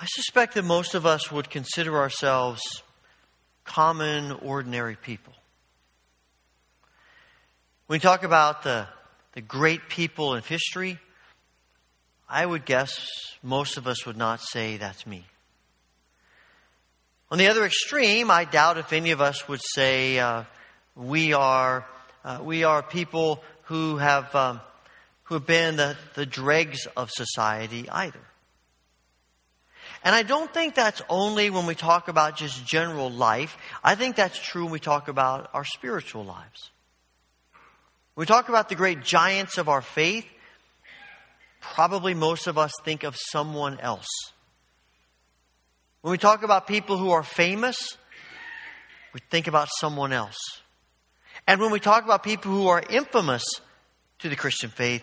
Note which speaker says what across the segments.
Speaker 1: I suspect that most of us would consider ourselves common, ordinary people. When we talk about the, the great people in history, I would guess most of us would not say that's me. On the other extreme, I doubt if any of us would say uh, we are uh, we are people who have um, who have been the, the dregs of society either. And I don't think that's only when we talk about just general life. I think that's true when we talk about our spiritual lives. When we talk about the great giants of our faith, probably most of us think of someone else. When we talk about people who are famous, we think about someone else. And when we talk about people who are infamous to the Christian faith,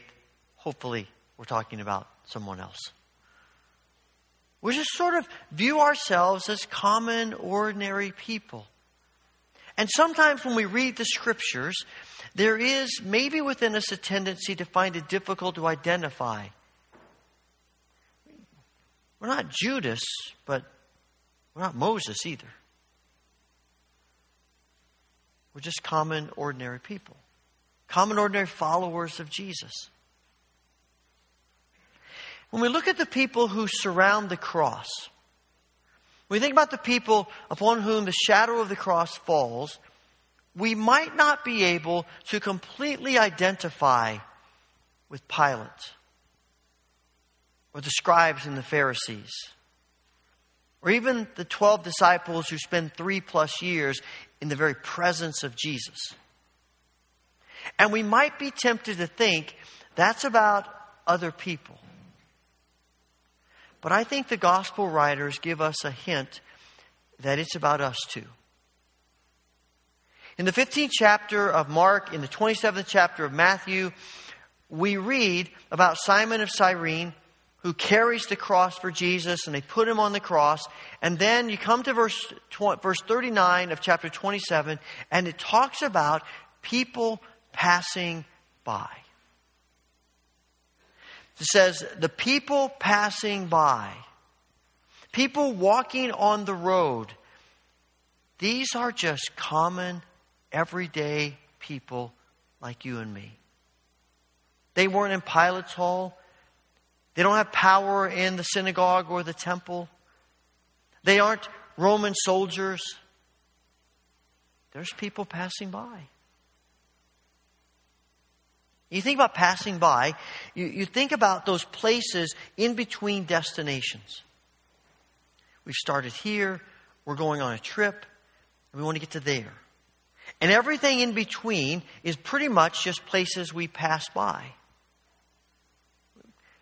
Speaker 1: hopefully we're talking about someone else. We just sort of view ourselves as common, ordinary people. And sometimes when we read the scriptures, there is maybe within us a tendency to find it difficult to identify. We're not Judas, but we're not Moses either. We're just common, ordinary people, common, ordinary followers of Jesus. When we look at the people who surround the cross, we think about the people upon whom the shadow of the cross falls, we might not be able to completely identify with Pilate or the scribes and the Pharisees or even the 12 disciples who spend three plus years in the very presence of Jesus. And we might be tempted to think that's about other people. But I think the gospel writers give us a hint that it's about us too. In the 15th chapter of Mark, in the 27th chapter of Matthew, we read about Simon of Cyrene who carries the cross for Jesus and they put him on the cross. And then you come to verse, verse 39 of chapter 27 and it talks about people passing by. It says, the people passing by, people walking on the road, these are just common, everyday people like you and me. They weren't in Pilate's hall. They don't have power in the synagogue or the temple. They aren't Roman soldiers. There's people passing by. You think about passing by, you, you think about those places in between destinations. We've started here, we're going on a trip, and we want to get to there. And everything in between is pretty much just places we pass by.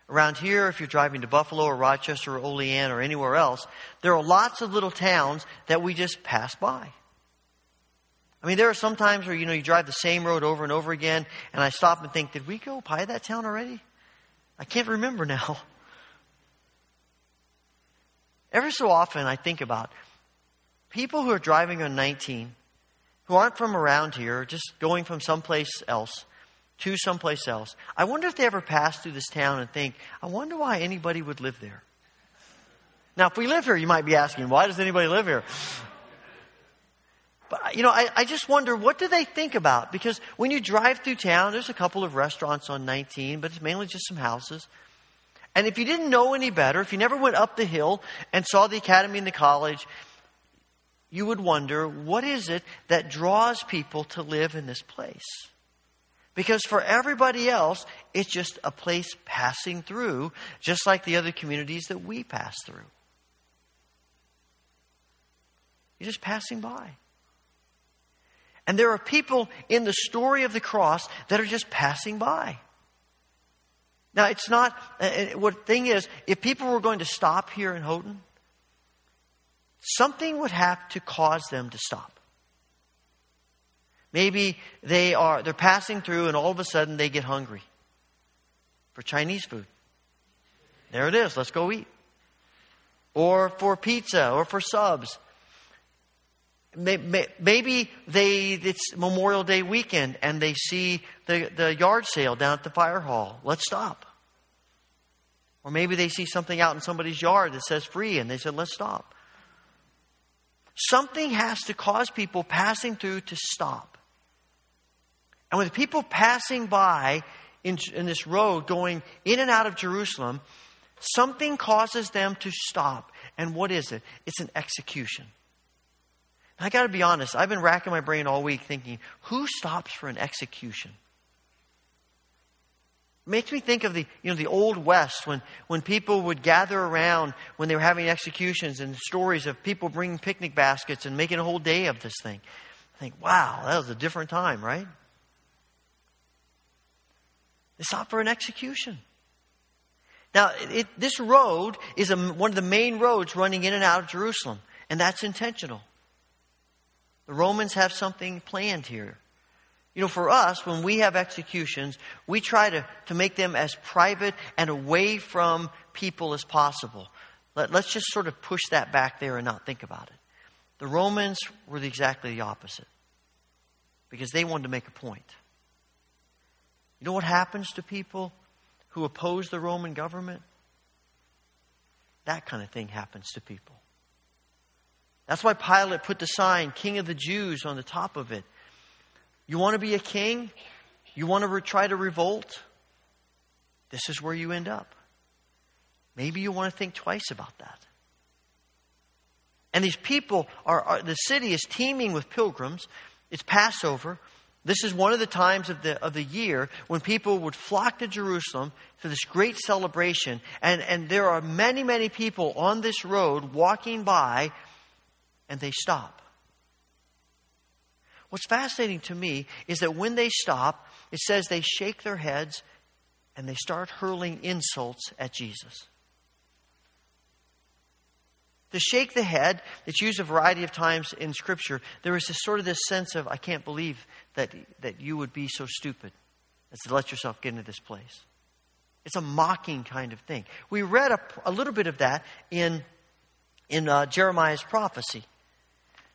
Speaker 1: Around here, if you're driving to Buffalo or Rochester or Olean or anywhere else, there are lots of little towns that we just pass by. I mean, there are some times where, you know, you drive the same road over and over again, and I stop and think, did we go by that town already? I can't remember now. Every so often, I think about people who are driving on 19, who aren't from around here, just going from someplace else to someplace else. I wonder if they ever pass through this town and think, I wonder why anybody would live there. Now, if we live here, you might be asking, why does anybody live here? But, you know, I, I just wonder, what do they think about? Because when you drive through town, there's a couple of restaurants on 19, but it's mainly just some houses. And if you didn't know any better, if you never went up the hill and saw the academy and the college, you would wonder, what is it that draws people to live in this place? Because for everybody else, it's just a place passing through, just like the other communities that we pass through. You're just passing by. And there are people in the story of the cross that are just passing by. Now, it's not, uh, uh, what thing is, if people were going to stop here in Houghton, something would have to cause them to stop. Maybe they are, they're passing through and all of a sudden they get hungry for Chinese food. There it is, let's go eat. Or for pizza or for subs. Maybe they, it's Memorial Day weekend and they see the, the yard sale down at the fire hall. Let's stop. Or maybe they see something out in somebody's yard that says free and they said, let's stop. Something has to cause people passing through to stop. And with people passing by in, in this road going in and out of Jerusalem, something causes them to stop. And what is it? It's an execution. I got to be honest, I've been racking my brain all week thinking, who stops for an execution? Makes me think of the, you know, the old West when, when people would gather around when they were having executions and stories of people bringing picnic baskets and making a whole day of this thing. I think, wow, that was a different time, right? They stopped for an execution. Now, it, this road is a, one of the main roads running in and out of Jerusalem, and that's intentional. The Romans have something planned here. You know, for us, when we have executions, we try to, to make them as private and away from people as possible. Let, let's just sort of push that back there and not think about it. The Romans were exactly the opposite because they wanted to make a point. You know what happens to people who oppose the Roman government? That kind of thing happens to people. That's why Pilate put the sign, King of the Jews, on the top of it. You want to be a king? You want to re- try to revolt? This is where you end up. Maybe you want to think twice about that. And these people are, are, the city is teeming with pilgrims. It's Passover. This is one of the times of the, of the year when people would flock to Jerusalem for this great celebration. And, and there are many, many people on this road walking by, and they stop. What's fascinating to me is that when they stop, it says they shake their heads and they start hurling insults at Jesus. To shake the head, it's used a variety of times in Scripture. There is this sort of this sense of, I can't believe that, that you would be so stupid as to let yourself get into this place. It's a mocking kind of thing. We read a, a little bit of that in, in uh, Jeremiah's prophecy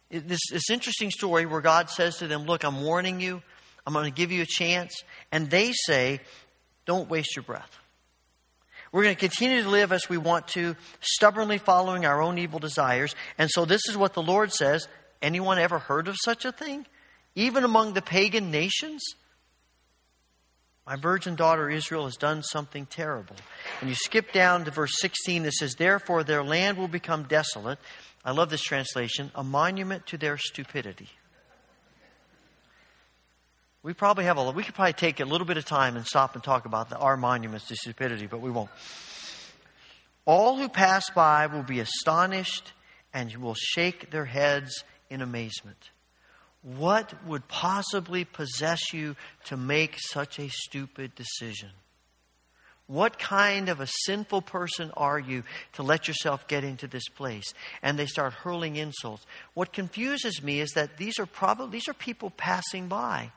Speaker 1: this, this interesting story where God says to them, Look, I'm warning you, I'm going to give you a chance. And they say, Don't waste your breath. We're going to continue to live as we want to, stubbornly following our own evil desires. And so this is what the Lord says. Anyone ever heard of such a thing? Even among the pagan nations? My virgin daughter Israel has done something terrible. And you skip down to verse 16 that says, Therefore their land will become desolate I love this translation a monument to their stupidity. We probably have a, we could probably take a little bit of time and stop and talk about the, our monuments to stupidity, but we won't. All who pass by will be astonished and will shake their heads in amazement. What would possibly possess you to make such a stupid decision? What kind of a sinful person are you to let yourself get into this place? And they start hurling insults. What confuses me is that these are probably these are people passing by.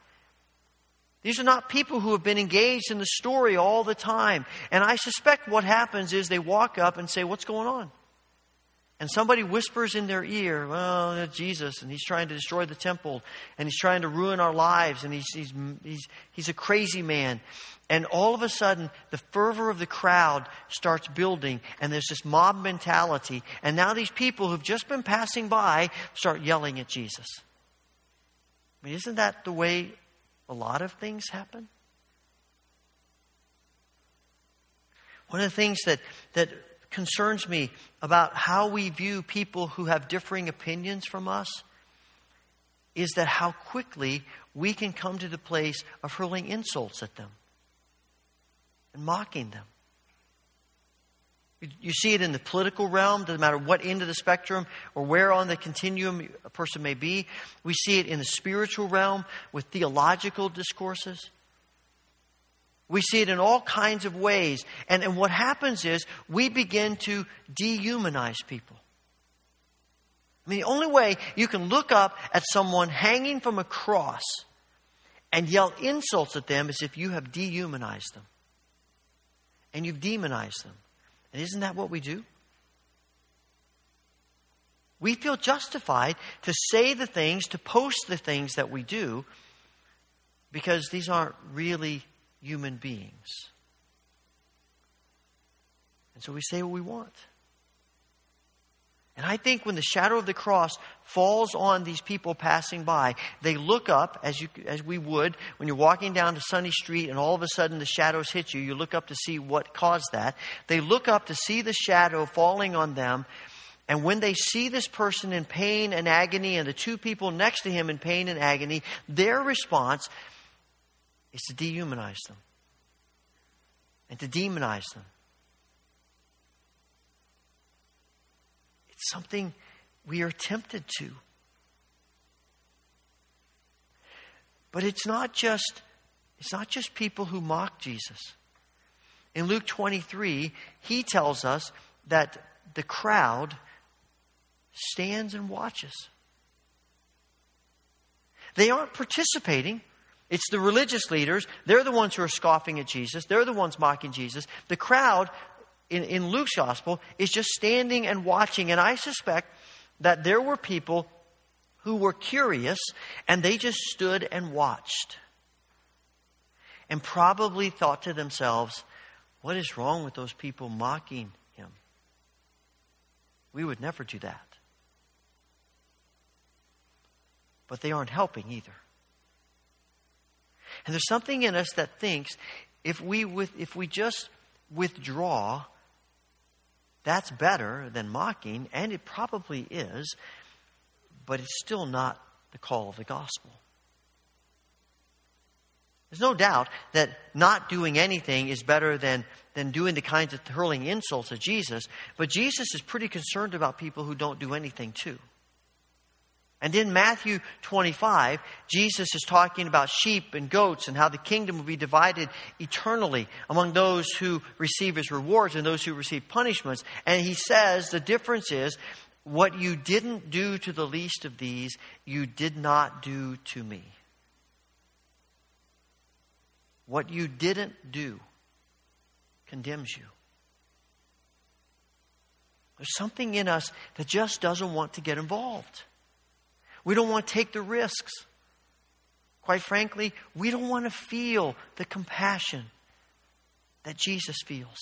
Speaker 1: These are not people who have been engaged in the story all the time. And I suspect what happens is they walk up and say, What's going on? And somebody whispers in their ear, well, Jesus, and he's trying to destroy the temple, and he's trying to ruin our lives, and he's, he's, he's, he's a crazy man. And all of a sudden, the fervor of the crowd starts building, and there's this mob mentality. And now these people who've just been passing by start yelling at Jesus. I mean, isn't that the way a lot of things happen? One of the things that, that concerns me about how we view people who have differing opinions from us is that how quickly we can come to the place of hurling insults at them and mocking them. You see it in the political realm, doesn't matter what end of the spectrum or where on the continuum a person may be. We see it in the spiritual realm with theological discourses. We see it in all kinds of ways. And, and what happens is we begin to dehumanize people. I mean, the only way you can look up at someone hanging from a cross and yell insults at them is if you have dehumanized them and you've demonized them. And isn't that what we do? We feel justified to say the things, to post the things that we do, because these aren't really human beings. And so we say what we want. And I think when the shadow of the cross falls on these people passing by, they look up as you as we would when you're walking down to Sunny Street and all of a sudden the shadows hit you. You look up to see what caused that. They look up to see the shadow falling on them. And when they see this person in pain and agony and the two people next to him in pain and agony, their response is to dehumanize them and to demonize them It's something we are tempted to. But it's not just it's not just people who mock Jesus. In Luke 23, he tells us that the crowd stands and watches. They aren't participating. It's the religious leaders. They're the ones who are scoffing at Jesus. They're the ones mocking Jesus. The crowd in, in Luke's gospel is just standing and watching. And I suspect that there were people who were curious and they just stood and watched and probably thought to themselves, what is wrong with those people mocking him? We would never do that. But they aren't helping either. And there's something in us that thinks if we, with, if we just withdraw that's better than mocking, and it probably is, but it's still not the call of the gospel. There's no doubt that not doing anything is better than, than doing the kinds of hurling insults at Jesus, but Jesus is pretty concerned about people who don't do anything too. And in Matthew 25, Jesus is talking about sheep and goats and how the kingdom will be divided eternally among those who receive his rewards and those who receive punishments. And he says the difference is what you didn't do to the least of these, you did not do to me. What you didn't do condemns you. There's something in us that just doesn't want to get involved. We don't want to take the risks. Quite frankly, we don't want to feel the compassion that Jesus feels.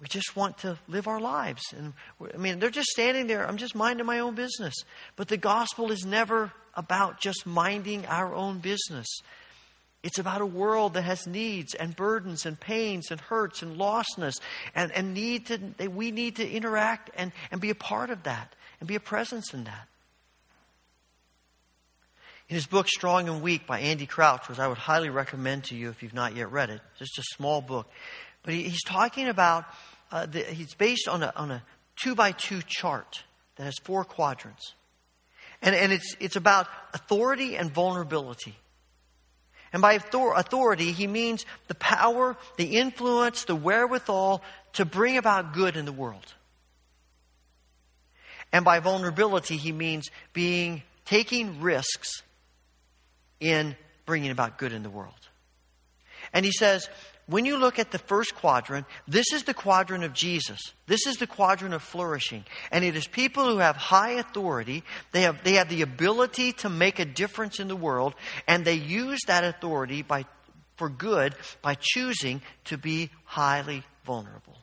Speaker 1: We just want to live our lives. And I mean, they're just standing there. I'm just minding my own business. But the gospel is never about just minding our own business. It's about a world that has needs and burdens and pains and hurts and lostness and, and need to, we need to interact and, and be a part of that and be a presence in that. In his book, Strong and Weak by Andy Crouch, which I would highly recommend to you if you've not yet read it, just a small book. But he, he's talking about, uh, the, he's based on a, on a two by two chart that has four quadrants. And, and it's, it's about authority and vulnerability. And by authority, he means the power, the influence, the wherewithal to bring about good in the world. And by vulnerability, he means being, taking risks in bringing about good in the world. And he says, when you look at the first quadrant, this is the quadrant of Jesus. This is the quadrant of flourishing. And it is people who have high authority. They have, they have the ability to make a difference in the world, and they use that authority by, for good by choosing to be highly vulnerable.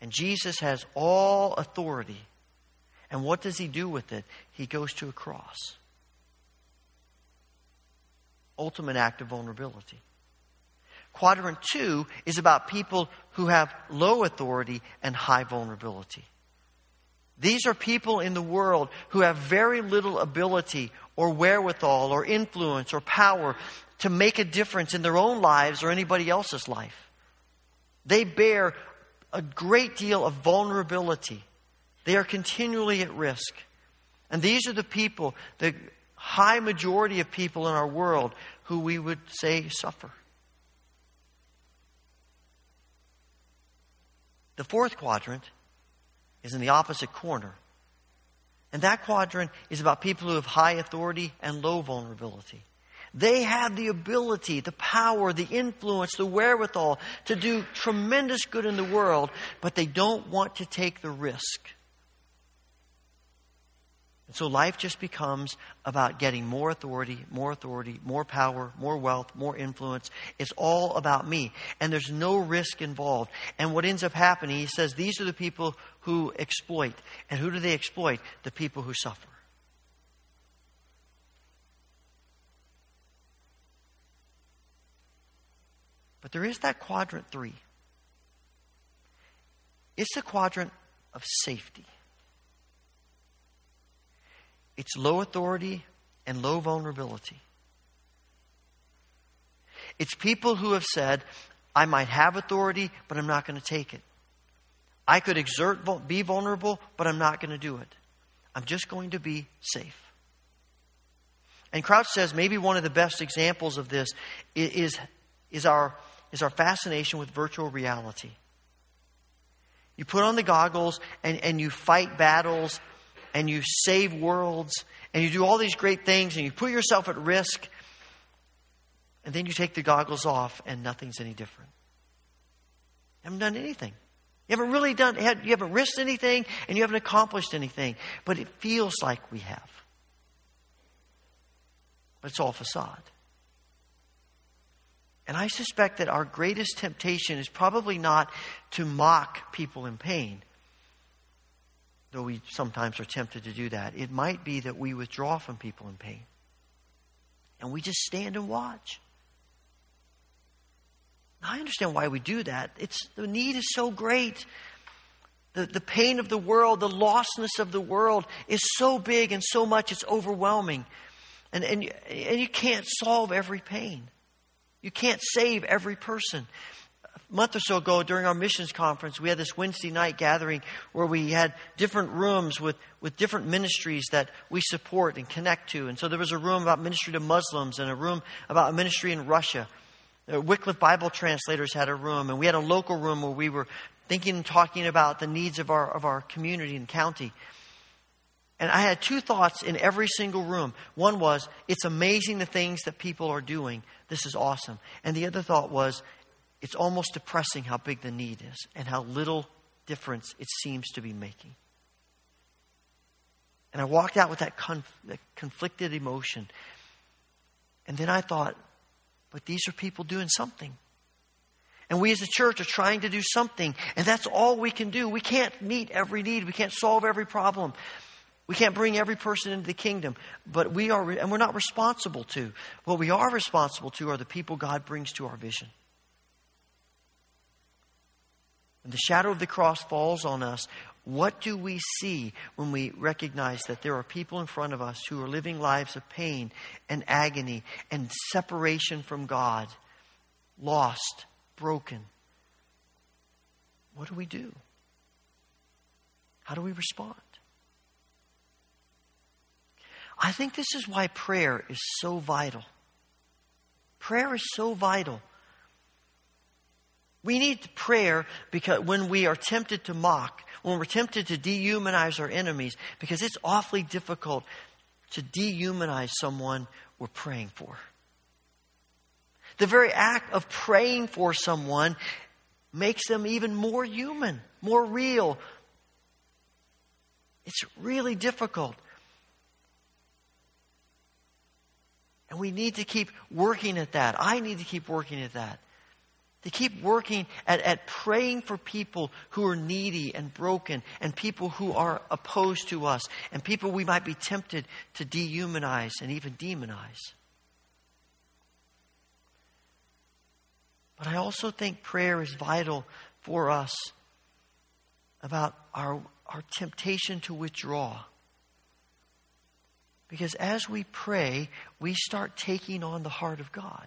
Speaker 1: And Jesus has all authority. And what does he do with it? He goes to a cross. Ultimate act of vulnerability. Quadrant two is about people who have low authority and high vulnerability. These are people in the world who have very little ability or wherewithal or influence or power to make a difference in their own lives or anybody else's life. They bear a great deal of vulnerability. They are continually at risk. And these are the people, the high majority of people in our world who we would say suffer. The fourth quadrant is in the opposite corner. And that quadrant is about people who have high authority and low vulnerability. They have the ability, the power, the influence, the wherewithal to do tremendous good in the world, but they don't want to take the risk. And so life just becomes about getting more authority, more authority, more power, more wealth, more influence. It's all about me. And there's no risk involved. And what ends up happening, he says, these are the people who exploit. And who do they exploit? The people who suffer. But there is that quadrant three. It's the quadrant of safety. It's low authority and low vulnerability. It's people who have said, I might have authority, but I'm not going to take it. I could exert, be vulnerable, but I'm not going to do it. I'm just going to be safe. And Crouch says maybe one of the best examples of this is, is, our, is our fascination with virtual reality. You put on the goggles and, and you fight battles and you save worlds and you do all these great things and you put yourself at risk and then you take the goggles off and nothing's any different. You haven't done anything. You haven't really done, you haven't risked anything and you haven't accomplished anything, but it feels like we have. But it's all facade. And I suspect that our greatest temptation is probably not to mock people in pain, though we sometimes are tempted to do that. It might be that we withdraw from people in pain and we just stand and watch. I understand why we do that. It's, the need is so great. The, the pain of the world, the lostness of the world is so big and so much, it's overwhelming. And, and, and you can't solve every pain. You can't save every person. Month or so ago, during our missions conference, we had this Wednesday night gathering where we had different rooms with, with different ministries that we support and connect to. And so there was a room about ministry to Muslims and a room about ministry in Russia. The Wycliffe Bible translators had a room, and we had a local room where we were thinking and talking about the needs of our, of our community and county. And I had two thoughts in every single room. One was, it's amazing the things that people are doing. This is awesome. And the other thought was, it's almost depressing how big the need is and how little difference it seems to be making. And I walked out with that, conf- that conflicted emotion. And then I thought, but these are people doing something. And we as a church are trying to do something, and that's all we can do. We can't meet every need, we can't solve every problem. We can't bring every person into the kingdom, but we are, and we're not responsible to. What we are responsible to are the people God brings to our vision. When the shadow of the cross falls on us, what do we see when we recognize that there are people in front of us who are living lives of pain and agony and separation from God, lost, broken? What do we do? How do we respond? I think this is why prayer is so vital. Prayer is so vital. We need prayer because when we are tempted to mock, when we're tempted to dehumanize our enemies, because it's awfully difficult to dehumanize someone we're praying for. The very act of praying for someone makes them even more human, more real. It's really difficult. And we need to keep working at that. I need to keep working at that. To keep working at, at praying for people who are needy and broken and people who are opposed to us and people we might be tempted to dehumanize and even demonize. But I also think prayer is vital for us about our, our temptation to withdraw. Because as we pray, we start taking on the heart of God.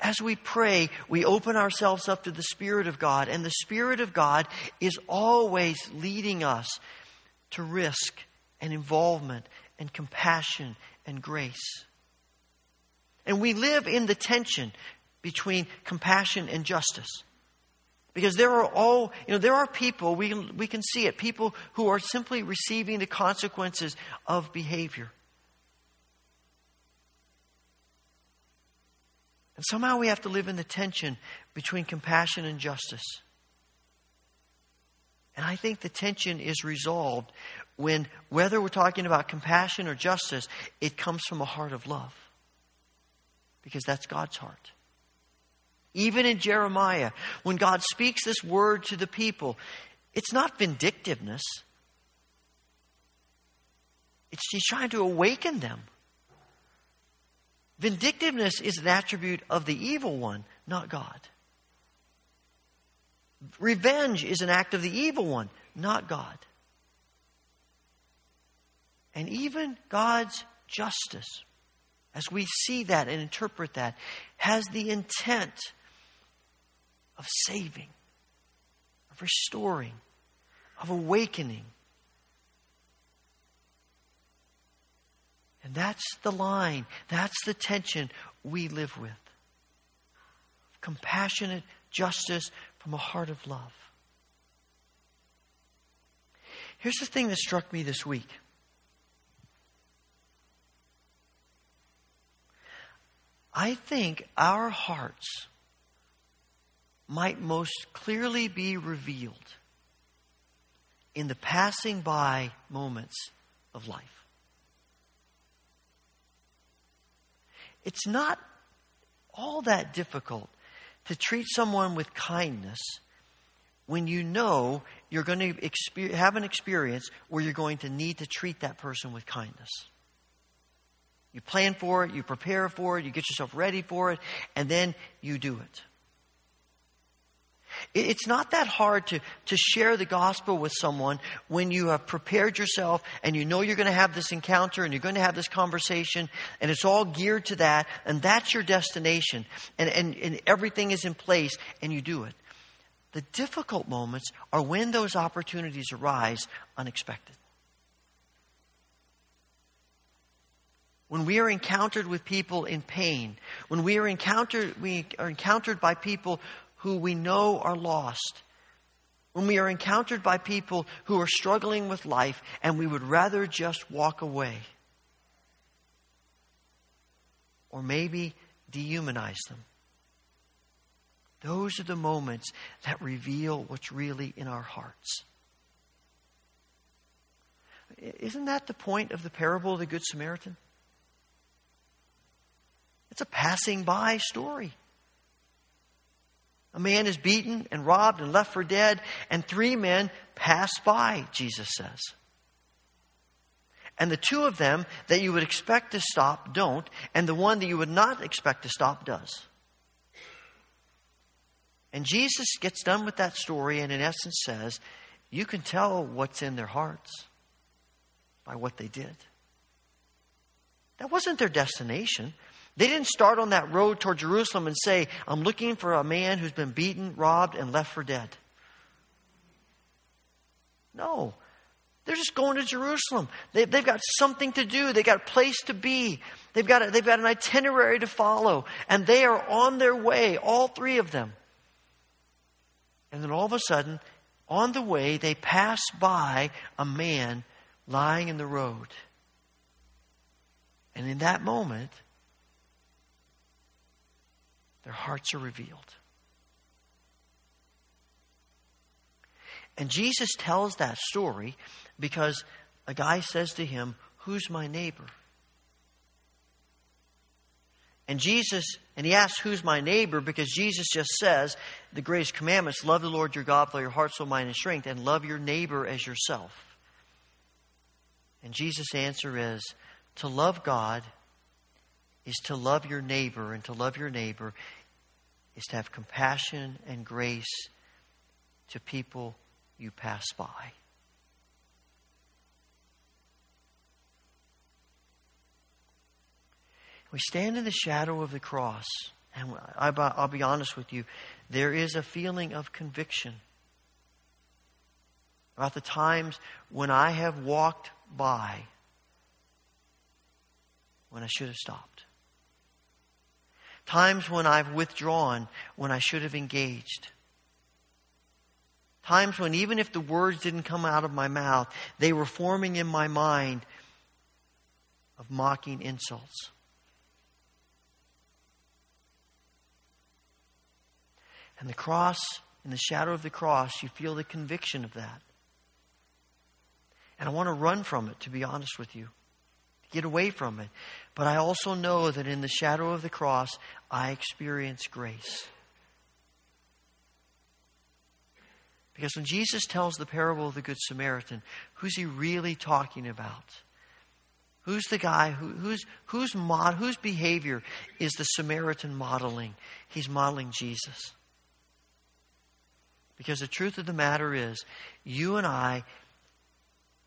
Speaker 1: As we pray, we open ourselves up to the Spirit of God, and the Spirit of God is always leading us to risk and involvement and compassion and grace. And we live in the tension between compassion and justice. Because there are all, you know, there are people, we we can see it, people who are simply receiving the consequences of behavior. And somehow we have to live in the tension between compassion and justice. And I think the tension is resolved when, whether we're talking about compassion or justice, it comes from a heart of love. Because that's God's heart. Even in Jeremiah, when God speaks this word to the people, it's not vindictiveness. It's he's trying to awaken them. Vindictiveness is an attribute of the evil one, not God. Revenge is an act of the evil one, not God. And even God's justice, as we see that and interpret that, has the intent of saving, of restoring, of awakening. And that's the line, that's the tension we live with. Compassionate justice from a heart of love. Here's the thing that struck me this week. I think our hearts might most clearly be revealed in the passing by moments of life. It's not all that difficult to treat someone with kindness when you know you're going to have an experience where you're going to need to treat that person with kindness. You plan for it, you prepare for it, you get yourself ready for it, and then you do it. It's not that hard to, to share the gospel with someone when you have prepared yourself and you know you're going to have this encounter and you're going to have this conversation and it's all geared to that and that's your destination and, and, and everything is in place and you do it. The difficult moments are when those opportunities arise unexpected. when we are encountered with people in pain, when we are encountered, we are encountered by people who we know are lost, when we are encountered by people who are struggling with life and we would rather just walk away, or maybe dehumanize them. Those are the moments that reveal what's really in our hearts. Isn't that the point of the parable of the Good Samaritan? It's a passing by story. A man is beaten and robbed and left for dead, and three men pass by, Jesus says. And the two of them that you would expect to stop don't, and the one that you would not expect to stop does. And Jesus gets done with that story and, in essence, says, You can tell what's in their hearts by what they did. That wasn't their destination. They didn't start on that road toward Jerusalem and say, I'm looking for a man who's been beaten, robbed, and left for dead. No. They're just going to Jerusalem. They, have got something to do. They've got a place to be. They've got, a, they've got an itinerary to follow. And they are on their way, all three of them. And then all of a sudden, on the way, they pass by a man lying in the road. And in that moment, their hearts are revealed. And Jesus tells that story because a guy says to him, Who's my neighbor? And Jesus, and he asks, Who's my neighbor? Because Jesus just says, The greatest commandments love the Lord your God with all your heart, soul, mind, and strength, and love your neighbor as yourself. And Jesus' answer is, To love God is to love your neighbor, and to love your neighbor is to have compassion and grace to people you pass by. We stand in the shadow of the cross, and I'll be honest with you, there is a feeling of conviction about the times when I have walked by when I should have stopped. Times when I've withdrawn when I should have engaged. Times when even if the words didn't come out of my mouth, they were forming in my mind of mocking insults. And the cross, in the shadow of the cross, you feel the conviction of that. And I want to run from it, to be honest with you, get away from it. But I also know that in the shadow of the cross, I experience grace. Because when Jesus tells the parable of the Good Samaritan, who's he really talking about? Who's the guy who, who's, whose, mod, whose behavior is the Samaritan modeling? He's modeling Jesus. Because the truth of the matter is, you and I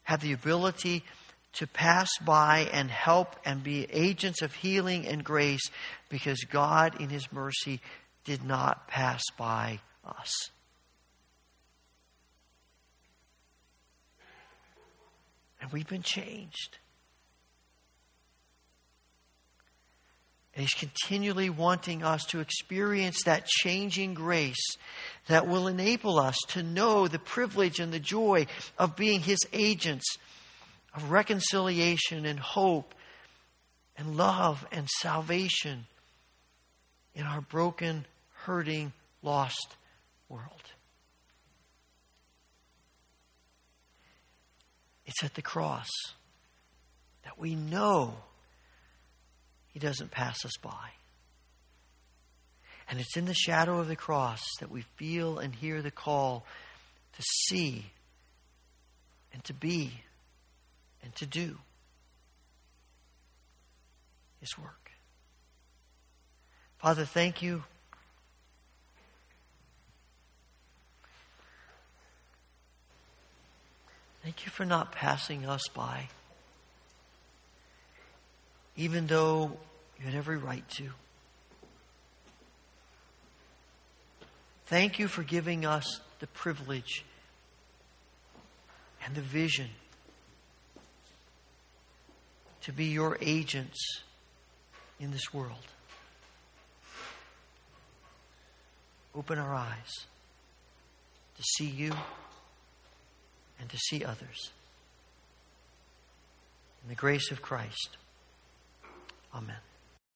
Speaker 1: have the ability to pass by and help and be agents of healing and grace because God, in His mercy, did not pass by us. And we've been changed. And He's continually wanting us to experience that changing grace that will enable us to know the privilege and the joy of being His agents of reconciliation and hope and love and salvation in our broken, hurting, lost world. It's at the cross that we know He doesn't pass us by. And it's in the shadow of the cross that we feel and hear the call to see and to be and to do His work. Father, thank you. Thank you for not passing us by, even though you had every right to. Thank you for giving us the privilege and the vision to be your agents in this world. Open our eyes to see you and to see others. In the grace of Christ. Amen.